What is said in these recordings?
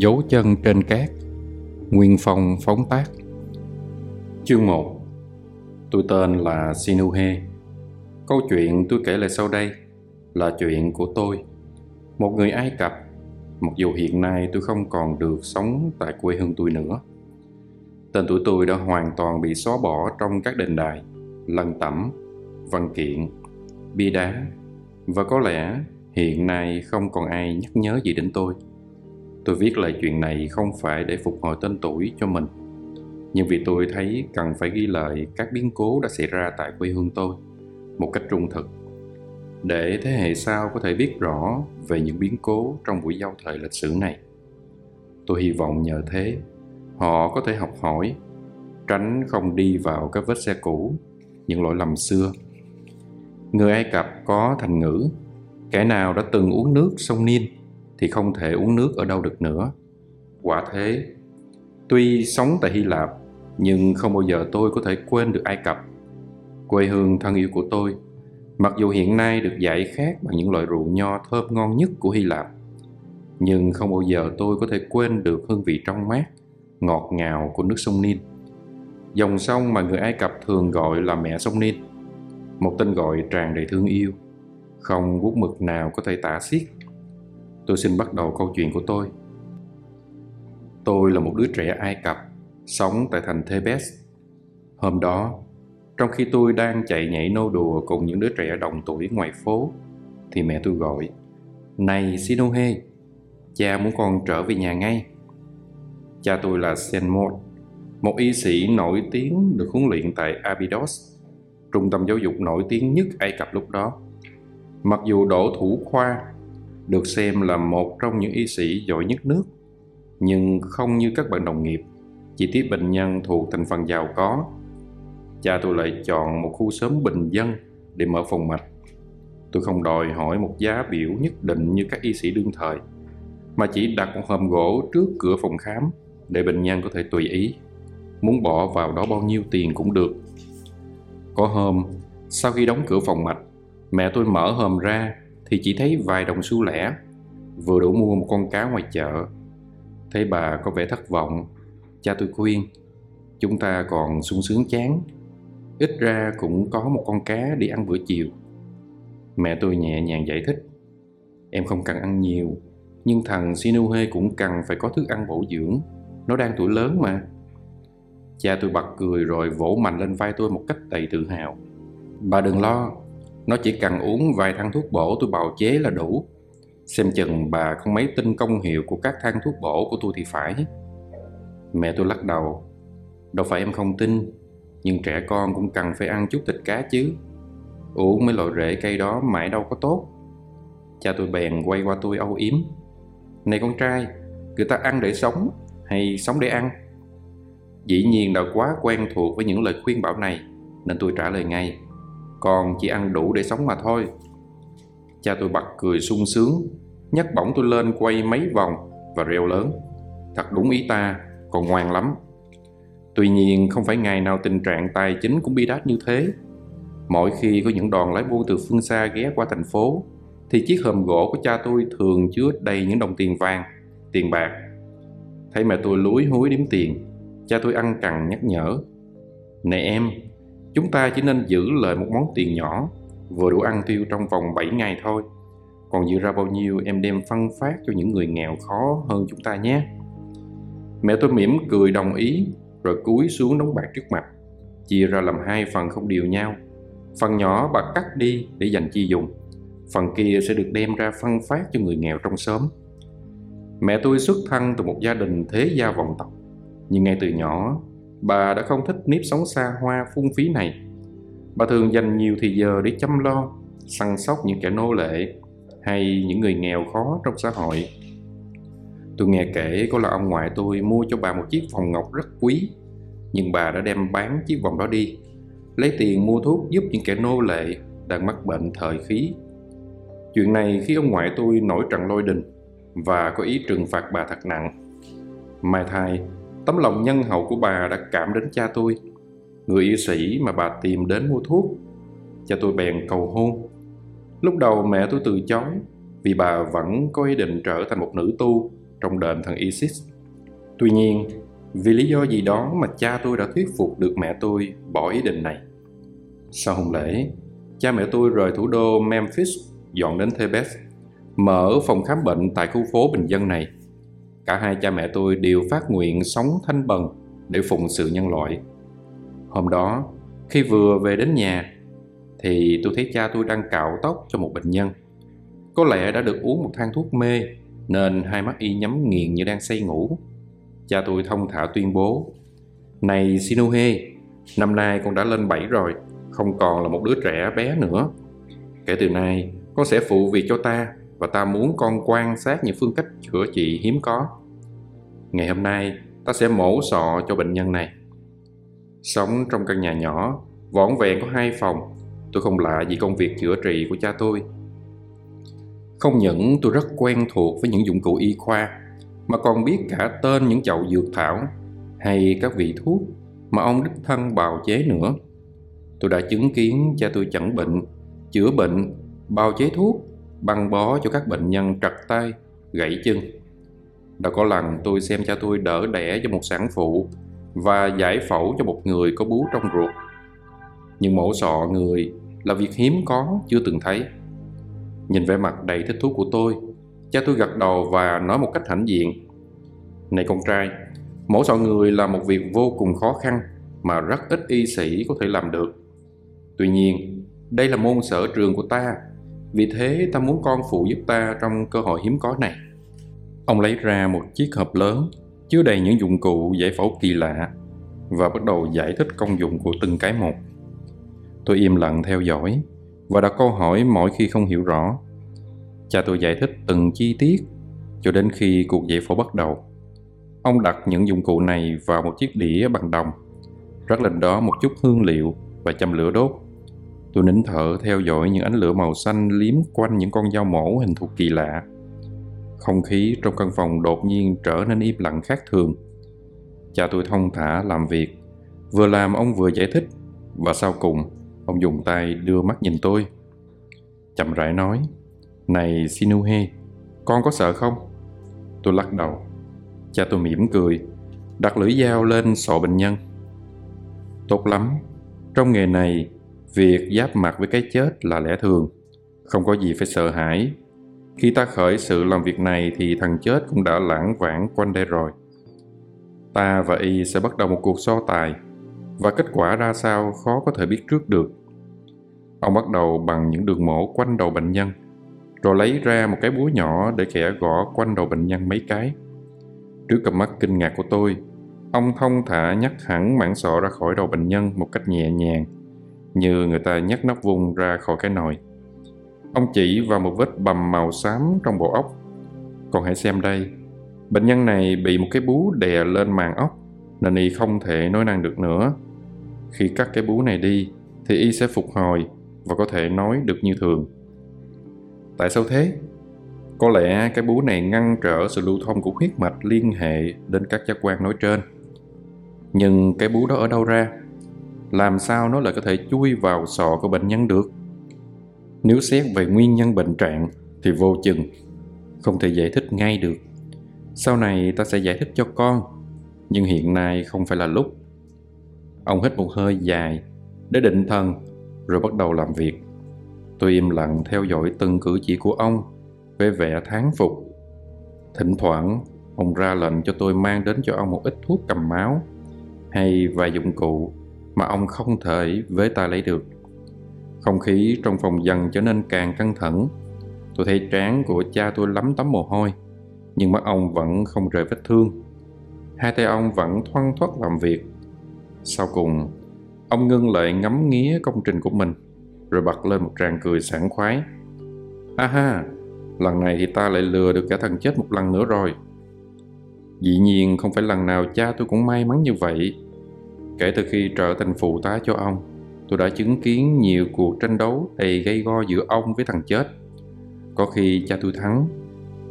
Dấu chân trên cát. Nguyên phong phóng tác. Chương 1 Tôi tên là Sinuhe Câu chuyện tôi kể lại sau đây là chuyện của tôi. Một người Ai Cập Mặc dù hiện nay tôi không còn được sống tại quê hương tôi nữa. Tên tuổi tôi đã hoàn toàn bị xóa bỏ trong các đền đài lần tẩm, văn kiện, bia đá Và có lẽ hiện nay không còn ai nhắc nhớ gì đến tôi. Tôi viết lại chuyện này không phải để phục hồi tên tuổi cho mình, Nhưng vì tôi thấy cần phải ghi lại các biến cố đã xảy ra tại quê hương tôi Một cách trung thực, Để thế hệ sau có thể biết rõ về những biến cố trong buổi giao thời lịch sử này. Tôi hy vọng nhờ thế, họ có thể học hỏi, Tránh không đi vào các vết xe cũ, Những lỗi lầm xưa. Người Ai Cập có thành ngữ, Kẻ nào đã từng uống nước sông Nin thì không thể uống nước ở đâu được nữa. Quả thế, tuy sống tại Hy Lạp, nhưng không bao giờ tôi có thể quên được Ai Cập, quê hương thân yêu của tôi. Mặc dù hiện nay được giải khát bằng những loại rượu nho thơm ngon nhất của Hy Lạp, nhưng không bao giờ tôi có thể quên được hương vị trong mát, ngọt ngào của nước sông Nin. Dòng sông mà người Ai Cập thường gọi là mẹ sông Nin, một tên gọi tràn đầy thương yêu, không bút mực nào có thể tả xiết tôi xin bắt đầu câu chuyện của tôi. Tôi là một đứa trẻ Ai Cập, sống tại thành Thebes. Hôm đó, trong khi tôi đang chạy nhảy nô đùa cùng những đứa trẻ đồng tuổi ngoài phố, thì mẹ tôi gọi, Này Sinohe, cha muốn con trở về nhà ngay. Cha tôi là Senmot, một y sĩ nổi tiếng được huấn luyện tại Abydos, trung tâm giáo dục nổi tiếng nhất Ai Cập lúc đó. Mặc dù đổ thủ khoa được xem là một trong những y sĩ giỏi nhất nước. Nhưng không như các bạn đồng nghiệp chỉ tiếp bệnh nhân thuộc thành phần giàu có. Cha tôi lại chọn một khu xóm bình dân để mở phòng mạch. Tôi không đòi hỏi một giá biểu nhất định như các y sĩ đương thời, mà chỉ đặt một hòm gỗ trước cửa phòng khám để bệnh nhân có thể tùy ý. Muốn bỏ vào đó bao nhiêu tiền cũng được. Có hôm, sau khi đóng cửa phòng mạch, mẹ tôi mở hòm ra thì chỉ thấy vài đồng xu lẻ, vừa đủ mua một con cá ngoài chợ. Thấy bà có vẻ thất vọng, cha tôi khuyên, chúng ta còn sung sướng chán. Ít ra cũng có một con cá để ăn bữa chiều. Mẹ tôi nhẹ nhàng giải thích, em không cần ăn nhiều, nhưng thằng Sinuhe cũng cần phải có thức ăn bổ dưỡng. Nó đang tuổi lớn mà. Cha tôi bật cười rồi vỗ mạnh lên vai tôi một cách đầy tự hào. Bà đừng lo nó chỉ cần uống vài thang thuốc bổ tôi bào chế là đủ. Xem chừng bà không mấy tin công hiệu của các thang thuốc bổ của tôi thì phải. Mẹ tôi lắc đầu. Đâu phải em không tin, Nhưng trẻ con cũng cần phải ăn chút thịt cá chứ. Uống mấy loại rễ cây đó mãi đâu có tốt. Cha tôi bèn quay qua tôi âu yếm. Này con trai, Người ta ăn để sống Hay sống để ăn? Dĩ nhiên đã quá quen thuộc với những lời khuyên bảo này, Nên tôi trả lời ngay còn chỉ ăn đủ để sống mà thôi. Cha tôi bật cười sung sướng, nhấc bổng tôi lên quay mấy vòng và reo lớn. Thật đúng ý ta, còn ngoan lắm. Tuy nhiên không phải ngày nào tình trạng tài chính cũng bi đát như thế. Mỗi khi có những đoàn lái buôn từ phương xa ghé qua thành phố, thì chiếc hòm gỗ của cha tôi thường chứa đầy những đồng tiền vàng, tiền bạc. Thấy mẹ tôi lúi húi đếm tiền, cha tôi ăn cằn nhắc nhở. Này em, Chúng ta chỉ nên giữ lại một món tiền nhỏ, vừa đủ ăn tiêu trong vòng 7 ngày thôi. Còn dư ra bao nhiêu em đem phân phát cho những người nghèo khó hơn chúng ta nhé. Mẹ tôi mỉm cười đồng ý, rồi cúi xuống đống bạc trước mặt, chia ra làm hai phần không đều nhau. Phần nhỏ bà cắt đi để dành chi dùng, phần kia sẽ được đem ra phân phát cho người nghèo trong xóm. Mẹ tôi xuất thân từ một gia đình thế gia vọng tộc, nhưng ngay từ nhỏ Bà đã không thích nếp sống xa hoa phung phí này. Bà thường dành nhiều thời giờ để chăm lo, săn sóc những kẻ nô lệ hay những người nghèo khó trong xã hội. Tôi nghe kể có là ông ngoại tôi mua cho bà một chiếc vòng ngọc rất quý, nhưng bà đã đem bán chiếc vòng đó đi, lấy tiền mua thuốc giúp những kẻ nô lệ đang mắc bệnh thời khí. Chuyện này khi ông ngoại tôi nổi trận lôi đình và có ý trừng phạt bà thật nặng. Mai thai, Tấm lòng nhân hậu của bà đã cảm đến cha tôi, người y sĩ mà bà tìm đến mua thuốc. Cha tôi bèn cầu hôn. Lúc đầu mẹ tôi từ chối vì bà vẫn có ý định trở thành một nữ tu trong đền thần Isis. Tuy nhiên, vì lý do gì đó mà cha tôi đã thuyết phục được mẹ tôi bỏ ý định này. Sau hôn lễ, cha mẹ tôi rời thủ đô Memphis dọn đến Thebes, mở phòng khám bệnh tại khu phố bình dân này. Cả hai cha mẹ tôi đều phát nguyện sống thanh bần để phụng sự nhân loại. Hôm đó, khi vừa về đến nhà, thì tôi thấy cha tôi đang cạo tóc cho một bệnh nhân. Có lẽ đã được uống một thang thuốc mê nên hai mắt y nhắm nghiền như đang say ngủ. Cha tôi thông thả tuyên bố Này Sinuhe, năm nay con đã lên bảy rồi, không còn là một đứa trẻ bé nữa. Kể từ nay, con sẽ phụ việc cho ta và ta muốn con quan sát những phương cách chữa trị hiếm có. Ngày hôm nay, ta sẽ mổ sọ cho bệnh nhân này. Sống trong căn nhà nhỏ, vỏn vẹn có hai phòng, tôi không lạ gì công việc chữa trị của cha tôi. Không những tôi rất quen thuộc với những dụng cụ y khoa, mà còn biết cả tên những chậu dược thảo hay các vị thuốc mà ông đích thân bào chế nữa. Tôi đã chứng kiến cha tôi chẩn bệnh, chữa bệnh, bào chế thuốc, băng bó cho các bệnh nhân trật tay, gãy chân. Đã có lần tôi xem cha tôi đỡ đẻ cho một sản phụ và giải phẫu cho một người có bú trong ruột. Nhưng mổ sọ người là việc hiếm có chưa từng thấy. Nhìn vẻ mặt đầy thích thú của tôi, cha tôi gật đầu và nói một cách hãnh diện. Này con trai, mổ sọ người là một việc vô cùng khó khăn mà rất ít y sĩ có thể làm được. Tuy nhiên, đây là môn sở trường của ta, vì thế ta muốn con phụ giúp ta trong cơ hội hiếm có này. Ông lấy ra một chiếc hộp lớn chứa đầy những dụng cụ giải phẫu kỳ lạ và bắt đầu giải thích công dụng của từng cái một. Tôi im lặng theo dõi và đặt câu hỏi mỗi khi không hiểu rõ. Cha tôi giải thích từng chi tiết cho đến khi cuộc giải phẫu bắt đầu. Ông đặt những dụng cụ này vào một chiếc đĩa bằng đồng, rắc lên đó một chút hương liệu và châm lửa đốt. Tôi nín thở theo dõi những ánh lửa màu xanh liếm quanh những con dao mổ hình thù kỳ lạ. Không khí trong căn phòng đột nhiên trở nên im lặng khác thường. Cha tôi thông thả làm việc, vừa làm ông vừa giải thích, và sau cùng, ông dùng tay đưa mắt nhìn tôi. Chậm rãi nói, Này Sinuhe, con có sợ không? Tôi lắc đầu. Cha tôi mỉm cười, đặt lưỡi dao lên sọ bệnh nhân. Tốt lắm, trong nghề này, việc giáp mặt với cái chết là lẽ thường, không có gì phải sợ hãi khi ta khởi sự làm việc này thì thằng chết cũng đã lãng vãng quanh đây rồi. Ta và y sẽ bắt đầu một cuộc so tài và kết quả ra sao khó có thể biết trước được. Ông bắt đầu bằng những đường mổ quanh đầu bệnh nhân, rồi lấy ra một cái búa nhỏ để khẽ gõ quanh đầu bệnh nhân mấy cái. Trước cặp mắt kinh ngạc của tôi, ông thông thả nhắc hẳn mảng sọ ra khỏi đầu bệnh nhân một cách nhẹ nhàng, như người ta nhắc nắp vung ra khỏi cái nồi. Ông chỉ vào một vết bầm màu xám trong bộ óc. Còn hãy xem đây, bệnh nhân này bị một cái bú đè lên màng óc nên y không thể nói năng được nữa. Khi cắt cái bú này đi thì y sẽ phục hồi và có thể nói được như thường. Tại sao thế? Có lẽ cái bú này ngăn trở sự lưu thông của huyết mạch liên hệ đến các giác quan nói trên. Nhưng cái bú đó ở đâu ra? Làm sao nó lại có thể chui vào sọ của bệnh nhân được? Nếu xét về nguyên nhân bệnh trạng thì vô chừng, không thể giải thích ngay được. Sau này ta sẽ giải thích cho con, nhưng hiện nay không phải là lúc. Ông hít một hơi dài để định thần rồi bắt đầu làm việc. Tôi im lặng theo dõi từng cử chỉ của ông với vẻ thán phục. Thỉnh thoảng, ông ra lệnh cho tôi mang đến cho ông một ít thuốc cầm máu hay vài dụng cụ mà ông không thể với ta lấy được. Không khí trong phòng dần trở nên càng căng thẳng. Tôi thấy trán của cha tôi lắm tấm mồ hôi, nhưng mắt ông vẫn không rời vết thương. Hai tay ông vẫn thoăn thoắt làm việc. Sau cùng, ông ngưng lại ngắm nghía công trình của mình, rồi bật lên một tràng cười sảng khoái. Ha ha, lần này thì ta lại lừa được cả thằng chết một lần nữa rồi. Dĩ nhiên không phải lần nào cha tôi cũng may mắn như vậy. Kể từ khi trở thành phụ tá cho ông, tôi đã chứng kiến nhiều cuộc tranh đấu đầy gây go giữa ông với thằng chết. Có khi cha tôi thắng,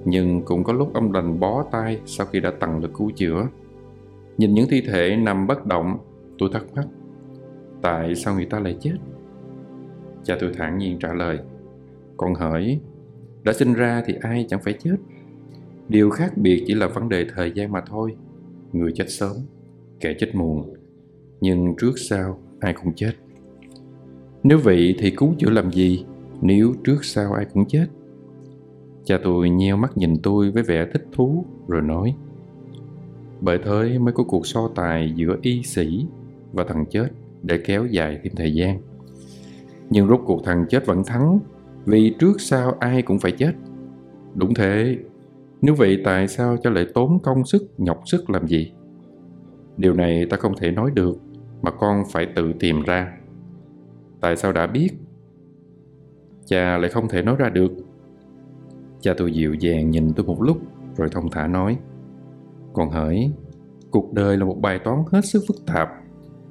nhưng cũng có lúc ông đành bó tay sau khi đã tận lực cứu chữa. Nhìn những thi thể nằm bất động, tôi thắc mắc, tại sao người ta lại chết? Cha tôi thản nhiên trả lời, còn hỡi, đã sinh ra thì ai chẳng phải chết. Điều khác biệt chỉ là vấn đề thời gian mà thôi. Người chết sớm, kẻ chết muộn. Nhưng trước sau ai cũng chết. Nếu vậy thì cứu chữa làm gì nếu trước sau ai cũng chết? Cha tôi nheo mắt nhìn tôi với vẻ thích thú rồi nói Bởi thế mới có cuộc so tài giữa y sĩ và thằng chết để kéo dài thêm thời gian. Nhưng rốt cuộc thằng chết vẫn thắng vì trước sau ai cũng phải chết. Đúng thế, nếu vậy tại sao cho lại tốn công sức, nhọc sức làm gì? Điều này ta không thể nói được mà con phải tự tìm ra. Tại sao đã biết? Cha lại không thể nói ra được. Cha tôi dịu dàng nhìn tôi một lúc rồi thông thả nói còn hỡi, cuộc đời là một bài toán hết sức phức tạp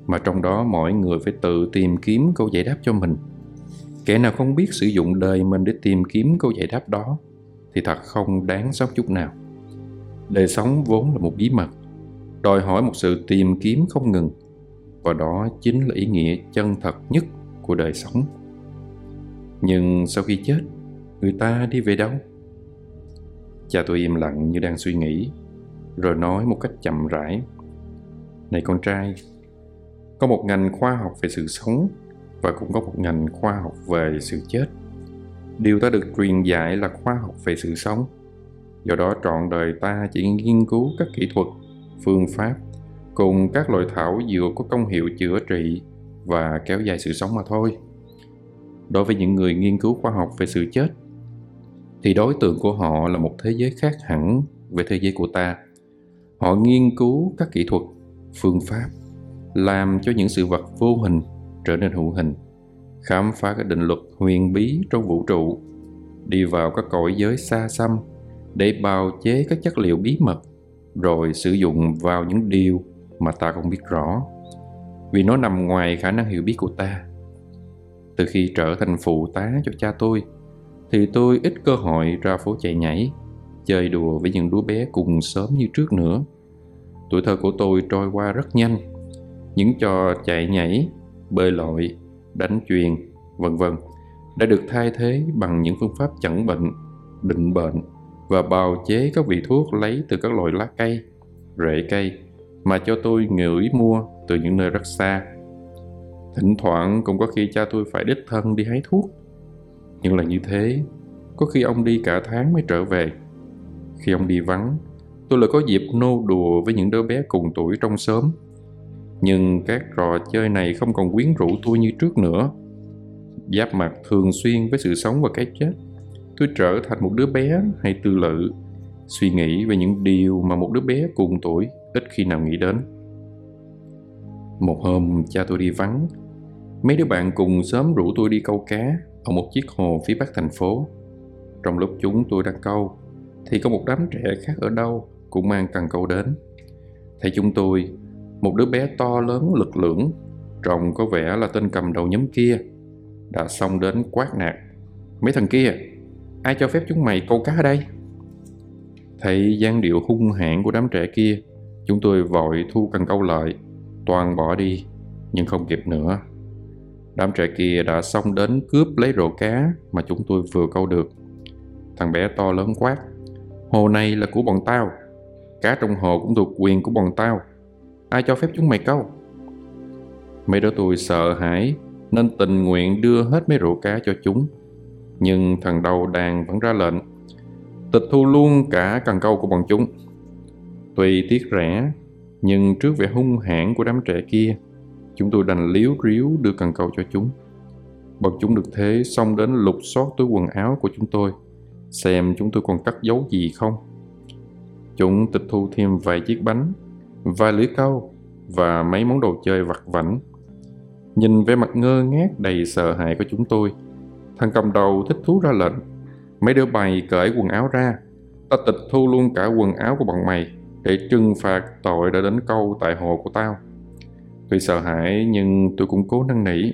mà trong đó mỗi người phải tự tìm kiếm câu giải đáp cho mình. Kẻ nào không biết sử dụng đời mình để tìm kiếm câu giải đáp đó thì thật không đáng sống chút nào. Đời sống vốn là một bí mật, đòi hỏi một sự tìm kiếm không ngừng và đó chính là ý nghĩa chân thật nhất của đời sống. Nhưng sau khi chết, người ta đi về đâu? Cha tôi im lặng như đang suy nghĩ, rồi nói một cách chậm rãi. Này con trai, có một ngành khoa học về sự sống và cũng có một ngành khoa học về sự chết điều ta được truyền dạy là khoa học về sự sống do đó trọn đời ta chỉ nghiên cứu các kỹ thuật phương pháp cùng các loại thảo dược có công hiệu chữa trị và kéo dài sự sống mà thôi. Đối với những người nghiên cứu khoa học về sự chết, thì đối tượng của họ là một thế giới khác hẳn về thế giới của ta. Họ nghiên cứu các kỹ thuật, phương pháp, làm cho những sự vật vô hình trở nên hữu hình, khám phá các định luật huyền bí trong vũ trụ, đi vào các cõi giới xa xăm để bào chế các chất liệu bí mật, rồi sử dụng vào những điều mà ta không biết rõ vì nó nằm ngoài khả năng hiểu biết của ta. Từ khi trở thành phụ tá cho cha tôi, thì tôi ít cơ hội ra phố chạy nhảy, chơi đùa với những đứa bé cùng sớm như trước nữa. Tuổi thơ của tôi trôi qua rất nhanh. Những trò chạy nhảy, bơi lội, đánh chuyền, vân vân, đã được thay thế bằng những phương pháp chẩn bệnh, định bệnh và bào chế các vị thuốc lấy từ các loại lá cây, rễ cây mà cho tôi ngửi mua từ những nơi rất xa. Thỉnh thoảng cũng có khi cha tôi phải đích thân đi hái thuốc. Nhưng là như thế, có khi ông đi cả tháng mới trở về. Khi ông đi vắng, tôi lại có dịp nô đùa với những đứa bé cùng tuổi trong xóm. Nhưng các trò chơi này không còn quyến rũ tôi như trước nữa. Giáp mặt thường xuyên với sự sống và cái chết, tôi trở thành một đứa bé hay tư lự, suy nghĩ về những điều mà một đứa bé cùng tuổi ít khi nào nghĩ đến một hôm, cha tôi đi vắng. Mấy đứa bạn cùng sớm rủ tôi đi câu cá ở một chiếc hồ phía bắc thành phố. Trong lúc chúng tôi đang câu, thì có một đám trẻ khác ở đâu cũng mang cần câu đến. Thấy chúng tôi, một đứa bé to lớn lực lưỡng, trông có vẻ là tên cầm đầu nhóm kia, đã xông đến quát nạt. Mấy thằng kia, ai cho phép chúng mày câu cá ở đây? Thấy dáng điệu hung hãn của đám trẻ kia, chúng tôi vội thu cần câu lại toàn bỏ đi, nhưng không kịp nữa. Đám trẻ kia đã xông đến cướp lấy rổ cá mà chúng tôi vừa câu được. Thằng bé to lớn quát, hồ này là của bọn tao. Cá trong hồ cũng thuộc quyền của bọn tao. Ai cho phép chúng mày câu? Mấy đứa tôi sợ hãi, nên tình nguyện đưa hết mấy rổ cá cho chúng. Nhưng thằng đầu đàn vẫn ra lệnh, tịch thu luôn cả cần câu của bọn chúng. Tuy tiếc rẻ nhưng trước vẻ hung hãn của đám trẻ kia chúng tôi đành liếu riếu đưa cần câu cho chúng bọn chúng được thế xong đến lục soát túi quần áo của chúng tôi xem chúng tôi còn cất giấu gì không chúng tịch thu thêm vài chiếc bánh vài lưỡi câu và mấy món đồ chơi vặt vảnh. Nhìn vẻ mặt ngơ ngác đầy sợ hãi của chúng tôi, thằng cầm đầu thích thú ra lệnh. Mấy đứa bày cởi quần áo ra, ta tịch thu luôn cả quần áo của bọn mày để trừng phạt tội đã đến câu tại hồ của tao. Tuy sợ hãi nhưng tôi cũng cố năn nỉ.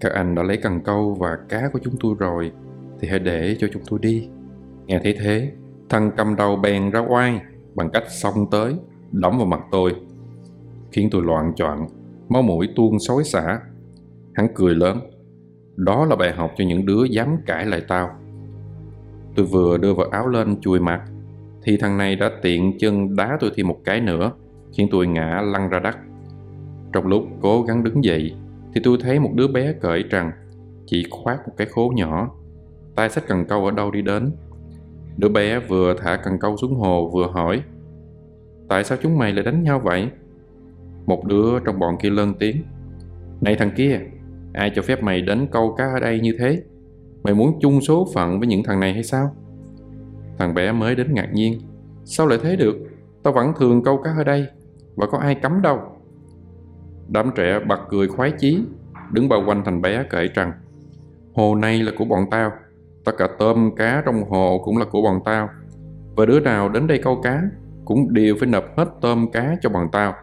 Các anh đã lấy cần câu và cá của chúng tôi rồi, thì hãy để cho chúng tôi đi. Nghe thấy thế, thằng cầm đầu bèn ra oai bằng cách xông tới đóng vào mặt tôi khiến tôi loạn choạng máu mũi tuôn xối xả hắn cười lớn đó là bài học cho những đứa dám cãi lại tao tôi vừa đưa vào áo lên chùi mặt thì thằng này đã tiện chân đá tôi thêm một cái nữa, khiến tôi ngã lăn ra đất. Trong lúc cố gắng đứng dậy, thì tôi thấy một đứa bé cởi trần, chỉ khoác một cái khố nhỏ, tay sách cần câu ở đâu đi đến. Đứa bé vừa thả cần câu xuống hồ vừa hỏi, tại sao chúng mày lại đánh nhau vậy? Một đứa trong bọn kia lên tiếng, này thằng kia, ai cho phép mày đến câu cá ở đây như thế? Mày muốn chung số phận với những thằng này hay sao? Thằng bé mới đến ngạc nhiên. Sao lại thế được? Tao vẫn thường câu cá ở đây và có ai cấm đâu. Đám trẻ bật cười khoái chí, đứng bao quanh thằng bé kể rằng Hồ này là của bọn tao, tất cả tôm cá trong hồ cũng là của bọn tao. Và đứa nào đến đây câu cá cũng đều phải nộp hết tôm cá cho bọn tao.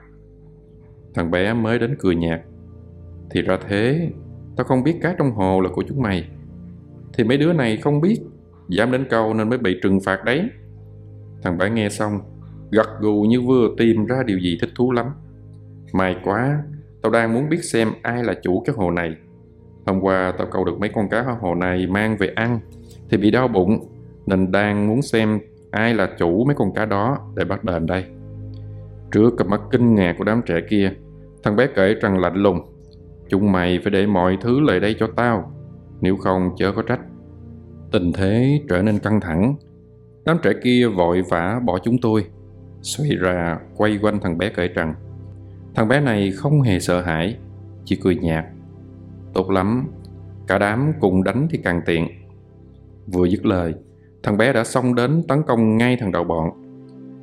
Thằng bé mới đến cười nhạt. Thì ra thế, tao không biết cá trong hồ là của chúng mày. Thì mấy đứa này không biết Dám đến câu nên mới bị trừng phạt đấy. Thằng bé nghe xong, Gật gù như vừa tìm ra điều gì thích thú lắm. May quá, Tao đang muốn biết xem ai là chủ cái hồ này. Hôm qua tao câu được mấy con cá ở hồ này mang về ăn, Thì bị đau bụng, Nên đang muốn xem ai là chủ mấy con cá đó để bắt đền đây. Trước cặp mắt kinh ngạc của đám trẻ kia, Thằng bé kể rằng lạnh lùng, Chúng mày phải để mọi thứ lại đây cho tao, Nếu không chớ có trách. Tình thế trở nên căng thẳng. Đám trẻ kia vội vã bỏ chúng tôi. Xoay ra quay quanh thằng bé cởi trần. Thằng bé này không hề sợ hãi, chỉ cười nhạt. Tốt lắm, cả đám cùng đánh thì càng tiện. Vừa dứt lời, thằng bé đã xông đến tấn công ngay thằng đầu bọn.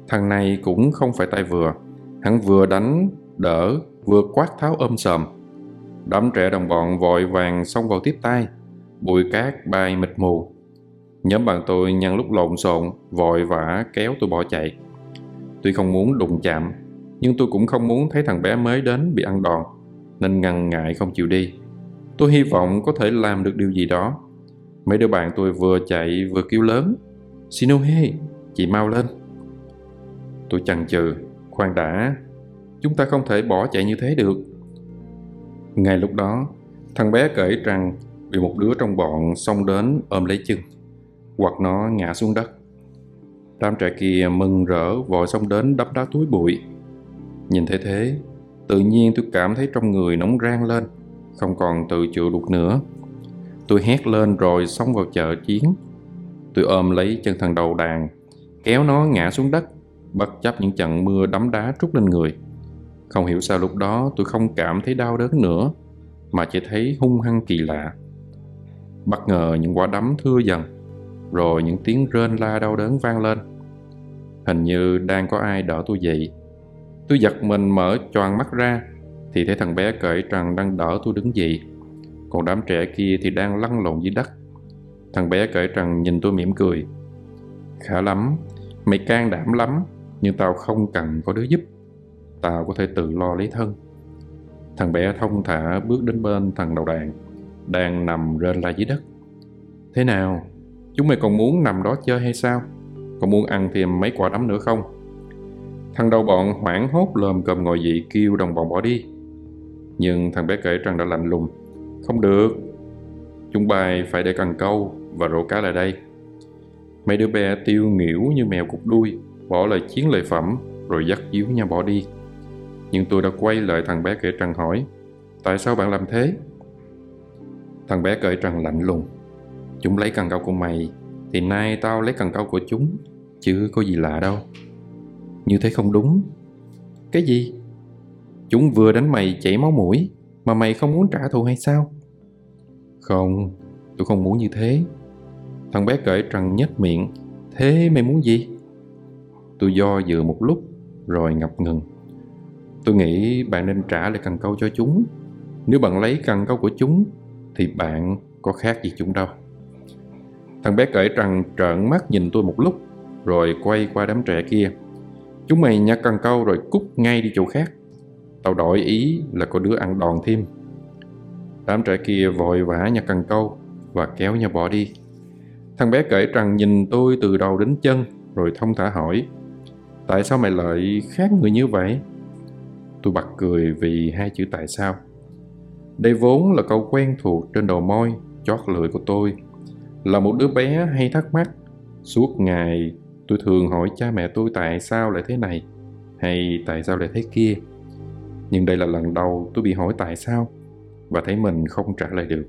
Thằng này cũng không phải tay vừa, hắn vừa đánh, đỡ, vừa quát tháo ôm sờm. Đám trẻ đồng bọn vội vàng xông vào tiếp tay, bụi cát bay mịt mù. Nhóm bạn tôi nhân lúc lộn xộn, vội vã kéo tôi bỏ chạy. Tuy không muốn đụng chạm, nhưng tôi cũng không muốn thấy thằng bé mới đến bị ăn đòn, nên ngần ngại không chịu đi. Tôi hy vọng có thể làm được điều gì đó. Mấy đứa bạn tôi vừa chạy vừa kêu lớn. Shinohe, chị mau lên. Tôi chần chừ, khoan đã, chúng ta không thể bỏ chạy như thế được. Ngay lúc đó, thằng bé kể rằng bị một đứa trong bọn xông đến ôm lấy chân hoặc nó ngã xuống đất. Tam trại kia mừng rỡ vội xông đến đắp đá túi bụi. Nhìn thấy thế, tự nhiên tôi cảm thấy trong người nóng rang lên, không còn tự chịu được nữa. Tôi hét lên rồi xông vào chợ chiến. Tôi ôm lấy chân thằng đầu đàn, kéo nó ngã xuống đất, bất chấp những trận mưa đấm đá trút lên người. Không hiểu sao lúc đó tôi không cảm thấy đau đớn nữa, mà chỉ thấy hung hăng kỳ lạ. Bất ngờ những quả đấm thưa dần, rồi những tiếng rên la đau đớn vang lên. Hình như đang có ai đỡ tôi dậy. Tôi giật mình mở choàng mắt ra, thì thấy thằng bé cởi trần đang đỡ tôi đứng dậy. Còn đám trẻ kia thì đang lăn lộn dưới đất. Thằng bé cởi trần nhìn tôi mỉm cười. Khá lắm, mày can đảm lắm, nhưng tao không cần có đứa giúp. Tao có thể tự lo lấy thân. Thằng bé thông thả bước đến bên thằng đầu đàn, đang nằm rên la dưới đất. Thế nào, Chúng mày còn muốn nằm đó chơi hay sao? Còn muốn ăn thêm mấy quả đấm nữa không? Thằng đầu bọn hoảng hốt lồm cồm ngồi dậy kêu đồng bọn bỏ đi. Nhưng thằng bé kể rằng đã lạnh lùng. Không được. Chúng bay phải để cần câu và rổ cá lại đây. Mấy đứa bé tiêu nghỉu như mèo cục đuôi, bỏ lời chiến lợi phẩm rồi dắt díu nhau bỏ đi. Nhưng tôi đã quay lại thằng bé kể rằng hỏi Tại sao bạn làm thế? Thằng bé kể rằng lạnh lùng Chúng lấy cần câu của mày Thì nay tao lấy cần câu của chúng Chứ có gì lạ đâu Như thế không đúng Cái gì? Chúng vừa đánh mày chảy máu mũi Mà mày không muốn trả thù hay sao? Không, tôi không muốn như thế Thằng bé cởi trần nhếch miệng Thế mày muốn gì? Tôi do dự một lúc Rồi ngập ngừng Tôi nghĩ bạn nên trả lại cần câu cho chúng Nếu bạn lấy cần câu của chúng Thì bạn có khác gì chúng đâu Thằng bé cởi trần trợn mắt nhìn tôi một lúc, Rồi quay qua đám trẻ kia. Chúng mày nhặt cần câu rồi cút ngay đi chỗ khác. Tao đổi ý là có đứa ăn đòn thêm. Đám trẻ kia vội vã nhặt cần câu Và kéo nhau bỏ đi. Thằng bé cởi trần nhìn tôi từ đầu đến chân, Rồi thông thả hỏi, Tại sao mày lại khác người như vậy? Tôi bật cười vì hai chữ tại sao. Đây vốn là câu quen thuộc trên đầu môi Chót lưỡi của tôi là một đứa bé hay thắc mắc suốt ngày Tôi thường hỏi cha mẹ tôi tại sao lại thế này hay tại sao lại thế kia. Nhưng đây là lần đầu tôi bị hỏi tại sao và thấy mình không trả lời được.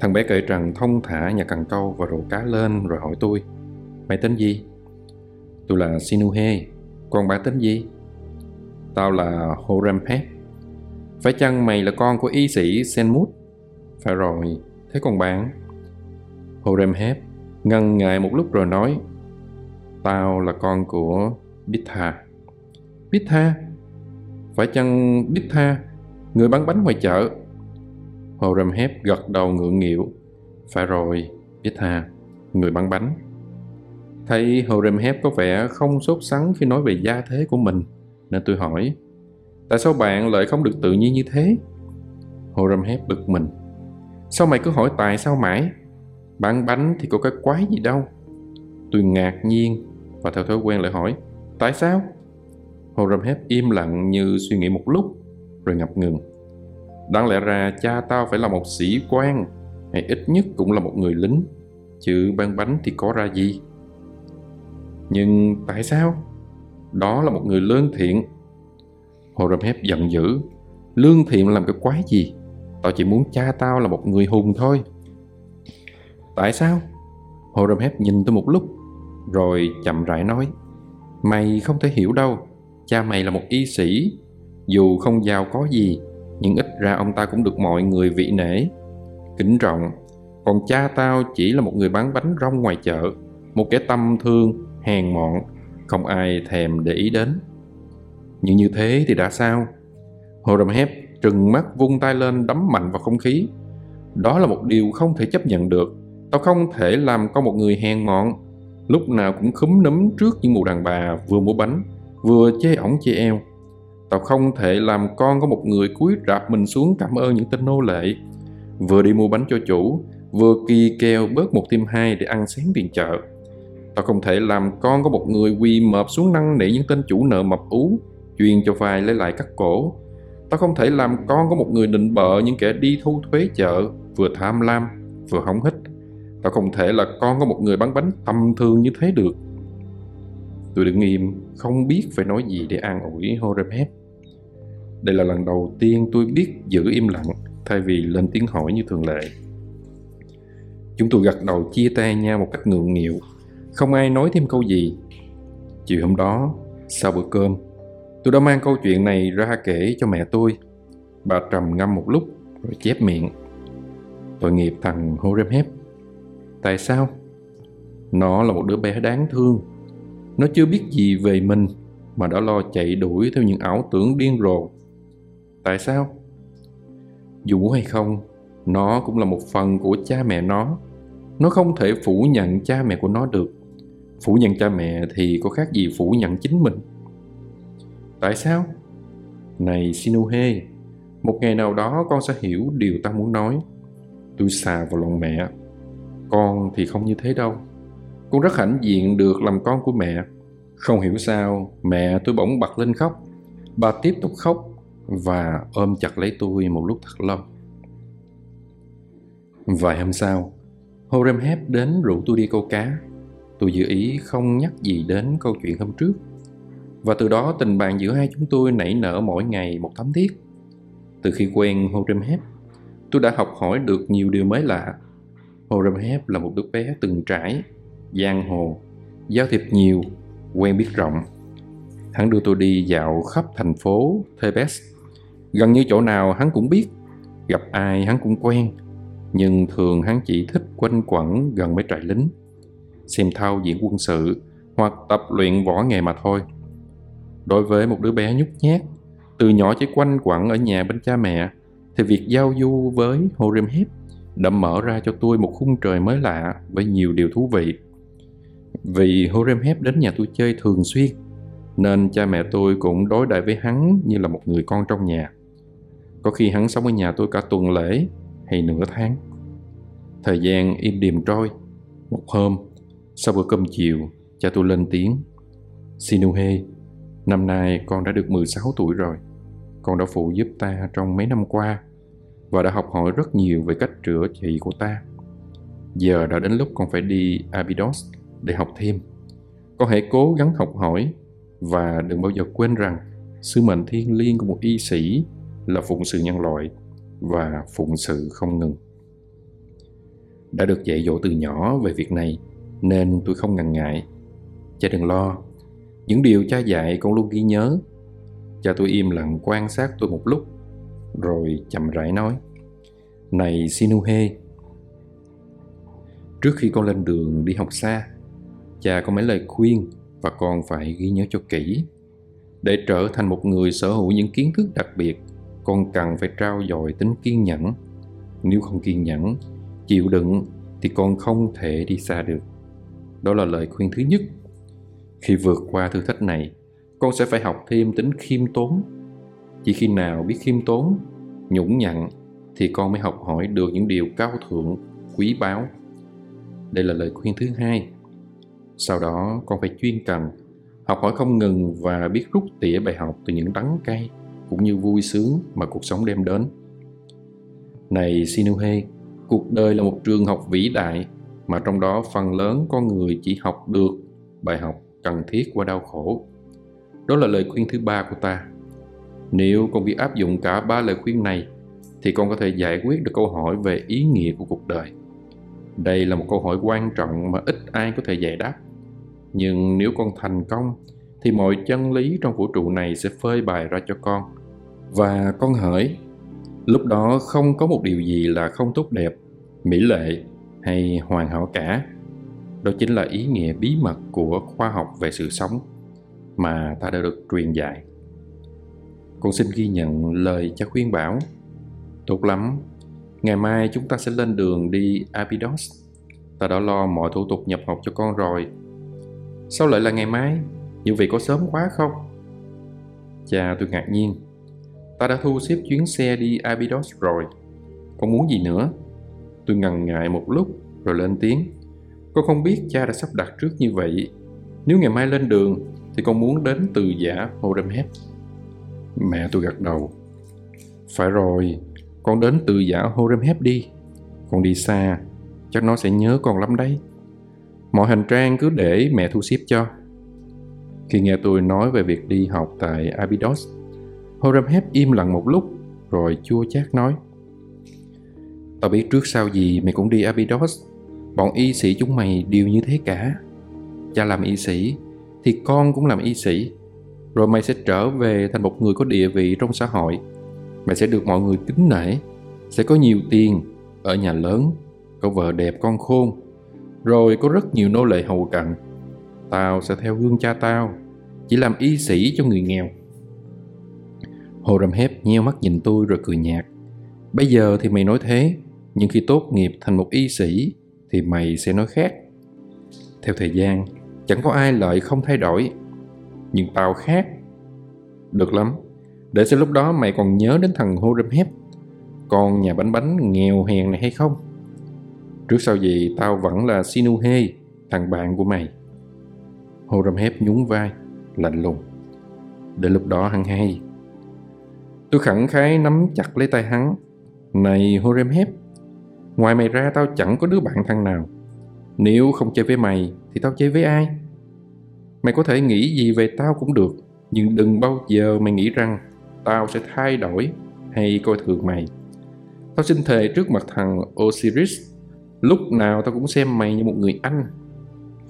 Thằng bé kể rằng thông thả nhà cần câu và rổ cá lên rồi hỏi tôi Mày tên gì? Tôi là Sinuhe Còn bạn tên gì? Tao là Horampet Phải chăng mày là con của y sĩ Senmut? Phải rồi, thế còn bạn? Horemheb ngần ngại một lúc rồi nói Tao là con của Bitha Bitha? Phải chăng Bitha, người bán bánh ngoài chợ? Horemheb gật đầu ngượng nghịu Phải rồi, Bitha, người bán bánh Thấy Horemheb có vẻ không sốt sắng khi nói về gia thế của mình Nên tôi hỏi Tại sao bạn lại không được tự nhiên như thế? Horemheb bực mình Sao mày cứ hỏi tại sao mãi? Bán bánh thì có cái quái gì đâu. Tôi ngạc nhiên và theo thói quen lại hỏi, Tại sao? Horemheb im lặng như suy nghĩ một lúc, Rồi ngập ngừng. Đáng lẽ ra cha tao phải là một sĩ quan, Hay ít nhất cũng là một người lính, Chứ bán bánh thì có ra gì? Nhưng tại sao? Đó là một người lương thiện. Horemheb giận dữ, Lương thiện làm cái quái gì? Tao chỉ muốn cha tao là một người hùng thôi. Tại sao? Horemheb nhìn tôi một lúc Rồi chậm rãi nói Mày không thể hiểu đâu Cha mày là một y sĩ Dù không giàu có gì Nhưng ít ra ông ta cũng được mọi người vị nể Kính trọng Còn cha tao chỉ là một người bán bánh rong ngoài chợ Một kẻ tâm thương, hèn mọn Không ai thèm để ý đến Nhưng như thế thì đã sao? Horemheb trừng mắt vung tay lên đấm mạnh vào không khí. Đó là một điều không thể chấp nhận được. Tao không thể làm con một người hèn mọn, lúc nào cũng khúm núm trước những mụ đàn bà vừa mua bánh, vừa chê ổng chê eo. Tao không thể làm con có một người cúi rạp mình xuống cảm ơn những tên nô lệ, vừa đi mua bánh cho chủ, vừa kỳ keo bớt một tim hai để ăn sáng tiền chợ. Tao không thể làm con có một người quỳ mập xuống năn nỉ những tên chủ nợ mập ú, chuyên cho vai lấy lại cắt cổ, Tao không thể làm con có một người định bợ những kẻ đi thu thuế chợ, vừa tham lam, vừa hỏng hít. Tao không thể là con của một người bán bánh tầm thường như thế được. Tôi đứng im, không biết phải nói gì để an ủi Horemheb. Đây là lần đầu tiên tôi biết giữ im lặng thay vì lên tiếng hỏi như thường lệ. Chúng tôi gật đầu chia tay nhau một cách ngượng nghịu, không ai nói thêm câu gì. Chiều hôm đó, sau bữa cơm, Tôi đã mang câu chuyện này ra kể cho mẹ tôi. Bà trầm ngâm một lúc rồi chép miệng. Tội nghiệp thằng Horemheb. Tại sao? Nó là một đứa bé đáng thương. Nó chưa biết gì về mình mà đã lo chạy đuổi theo những ảo tưởng điên rồ. Tại sao? Dù hay không, nó cũng là một phần của cha mẹ nó. Nó không thể phủ nhận cha mẹ của nó được. Phủ nhận cha mẹ thì có khác gì phủ nhận chính mình. Tại sao? Này Sinuhe, một ngày nào đó con sẽ hiểu điều ta muốn nói. Tôi xà vào lòng mẹ. Con thì không như thế đâu. Con rất hãnh diện được làm con của mẹ. Không hiểu sao, mẹ tôi bỗng bật lên khóc. Bà tiếp tục khóc và ôm chặt lấy tôi một lúc thật lâu. Vài hôm sau, Horemheb đến rủ tôi đi câu cá. Tôi dự ý không nhắc gì đến câu chuyện hôm trước và từ đó tình bạn giữa hai chúng tôi nảy nở mỗi ngày một thấm thiết. Từ khi quen Horemheb, tôi đã học hỏi được nhiều điều mới lạ. Horemheb là một đứa bé từng trải, giang hồ, giao thiệp nhiều, quen biết rộng. Hắn đưa tôi đi dạo khắp thành phố Thebes. Gần như chỗ nào hắn cũng biết, gặp ai hắn cũng quen, nhưng thường hắn chỉ thích quanh quẩn gần mấy trại lính, xem thao diễn quân sự hoặc tập luyện võ nghề mà thôi. Đối với một đứa bé nhút nhát, từ nhỏ chỉ quanh quẩn ở nhà bên cha mẹ, thì việc giao du với Horemheb đã mở ra cho tôi một khung trời mới lạ với nhiều điều thú vị. Vì Horemheb đến nhà tôi chơi thường xuyên, nên cha mẹ tôi cũng đối đãi với hắn như là một người con trong nhà. Có khi hắn sống ở nhà tôi cả tuần lễ hay nửa tháng. Thời gian im điềm trôi. Một hôm, sau bữa cơm chiều, cha tôi lên tiếng. Sinuhe, Năm nay con đã được 16 tuổi rồi. Con đã phụ giúp ta trong mấy năm qua và đã học hỏi rất nhiều về cách chữa trị của ta. Giờ đã đến lúc con phải đi Abydos để học thêm. Con hãy cố gắng học hỏi và đừng bao giờ quên rằng sứ mệnh thiêng liêng của một y sĩ là phụng sự nhân loại và phụng sự không ngừng. Đã được dạy dỗ từ nhỏ về việc này, nên tôi không ngần ngại. Cha đừng lo, những điều cha dạy con luôn ghi nhớ. Cha tôi im lặng quan sát tôi một lúc rồi chậm rãi nói, này sinuhe, trước khi con lên đường đi học xa, cha có mấy lời khuyên và con phải ghi nhớ cho kỹ. Để trở thành một người sở hữu những kiến thức đặc biệt, con cần phải trao dồi tính kiên nhẫn. Nếu không kiên nhẫn, chịu đựng thì con không thể đi xa được. Đó là lời khuyên thứ nhất. Khi vượt qua thử thách này, con sẽ phải học thêm tính khiêm tốn chỉ khi nào biết khiêm tốn, nhũng nhặn thì con mới học hỏi được những điều cao thượng, quý báu. Đây là lời khuyên thứ hai. Sau đó, con phải chuyên cần học hỏi không ngừng và biết rút tỉa bài học từ những đắng cay cũng như vui sướng mà cuộc sống đem đến. Này sinuhe, cuộc đời là một trường học vĩ đại mà trong đó phần lớn con người chỉ học được bài học cần thiết qua đau khổ. Đó là lời khuyên thứ ba của ta nếu con biết áp dụng cả ba lời khuyên này, thì con có thể giải quyết được câu hỏi về ý nghĩa của cuộc đời. Đây là một câu hỏi quan trọng mà ít ai có thể giải đáp. Nhưng nếu con thành công, thì mọi chân lý trong vũ trụ này sẽ phơi bày ra cho con. Và con hỡi, lúc đó không có một điều gì là không tốt đẹp, mỹ lệ hay hoàn hảo cả. Đó chính là ý nghĩa bí mật của khoa học về sự sống mà ta đã được truyền dạy con xin ghi nhận lời cha khuyên bảo. Tốt lắm. Ngày mai chúng ta sẽ lên đường đi abydos. Ta đã lo mọi thủ tục nhập học cho con rồi. Sao lại là ngày mai? Như vậy có sớm quá không? Cha, tôi ngạc nhiên. Ta đã thu xếp chuyến xe đi abydos rồi. Con muốn gì nữa? Tôi ngần ngại một lúc, rồi lên tiếng. Con không biết cha đã sắp đặt trước như vậy. Nếu ngày mai lên đường, thì con muốn đến từ giả Horemheb mẹ tôi gật đầu. Phải rồi, con đến từ giả Horemheb đi. Con đi xa, chắc nó sẽ nhớ con lắm đấy. Mọi hành trang cứ để mẹ thu xếp cho. Khi nghe tôi nói về việc đi học tại Abydos, Horemheb im lặng một lúc, rồi chua chát nói. Tao biết trước sau gì mày cũng đi Abydos, Bọn y sĩ chúng mày đều như thế cả. Cha làm y sĩ Thì con cũng làm y sĩ. Rồi mày sẽ trở về thành một người có địa vị trong xã hội. Mày sẽ được mọi người kính nể. Sẽ có nhiều tiền Ở nhà lớn, Có vợ đẹp, con khôn. Rồi có rất nhiều nô lệ hầu cận Tao sẽ theo gương cha tao, Chỉ làm y sĩ cho người nghèo. Hồ Rầm Hép nheo mắt nhìn tôi rồi cười nhạt. Bây giờ thì mày nói thế, Nhưng khi tốt nghiệp thành một y sĩ Thì mày sẽ nói khác. Theo thời gian, Chẳng có ai lợi không thay đổi. Nhưng tao khác. Được lắm Để xem lúc đó mày còn nhớ đến thằng Horemheb, Hép Con nhà bánh bánh nghèo hèn này hay không? Trước sau gì tao vẫn là Sinuhe Thằng bạn của mày. Horemheb Hép nhún vai Lạnh lùng. Để lúc đó hắn hay. Tôi khẳng khái nắm chặt lấy tay hắn. Này Horemheb Ngoài mày ra tao chẳng có đứa bạn thằng nào. Nếu không chơi với mày Thì tao chơi với ai? Mày có thể nghĩ gì về tao cũng được Nhưng đừng bao giờ mày nghĩ rằng Tao sẽ thay đổi Hay coi thường mày Tao xin thề trước mặt thằng Osiris Lúc nào tao cũng xem mày như một người anh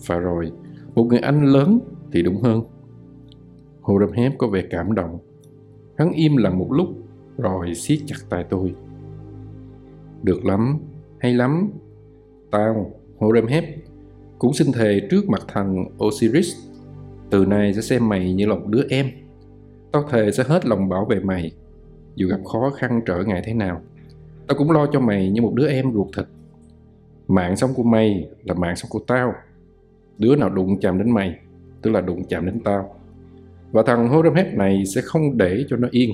Và rồi Một người anh lớn thì đúng hơn Horemheb có vẻ cảm động Hắn im lặng một lúc rồi siết chặt tay tôi. Được lắm, hay lắm. Tao, Horemheb, cũng xin thề trước mặt thằng Osiris. Từ nay sẽ xem mày như là một đứa em. Tao thề sẽ hết lòng bảo vệ mày. Dù gặp khó khăn trở ngại thế nào, tao cũng lo cho mày như một đứa em ruột thịt. Mạng sống của mày là mạng sống của tao. Đứa nào đụng chạm đến mày, tức là đụng chạm đến tao và thằng Horemheb này sẽ không để cho nó yên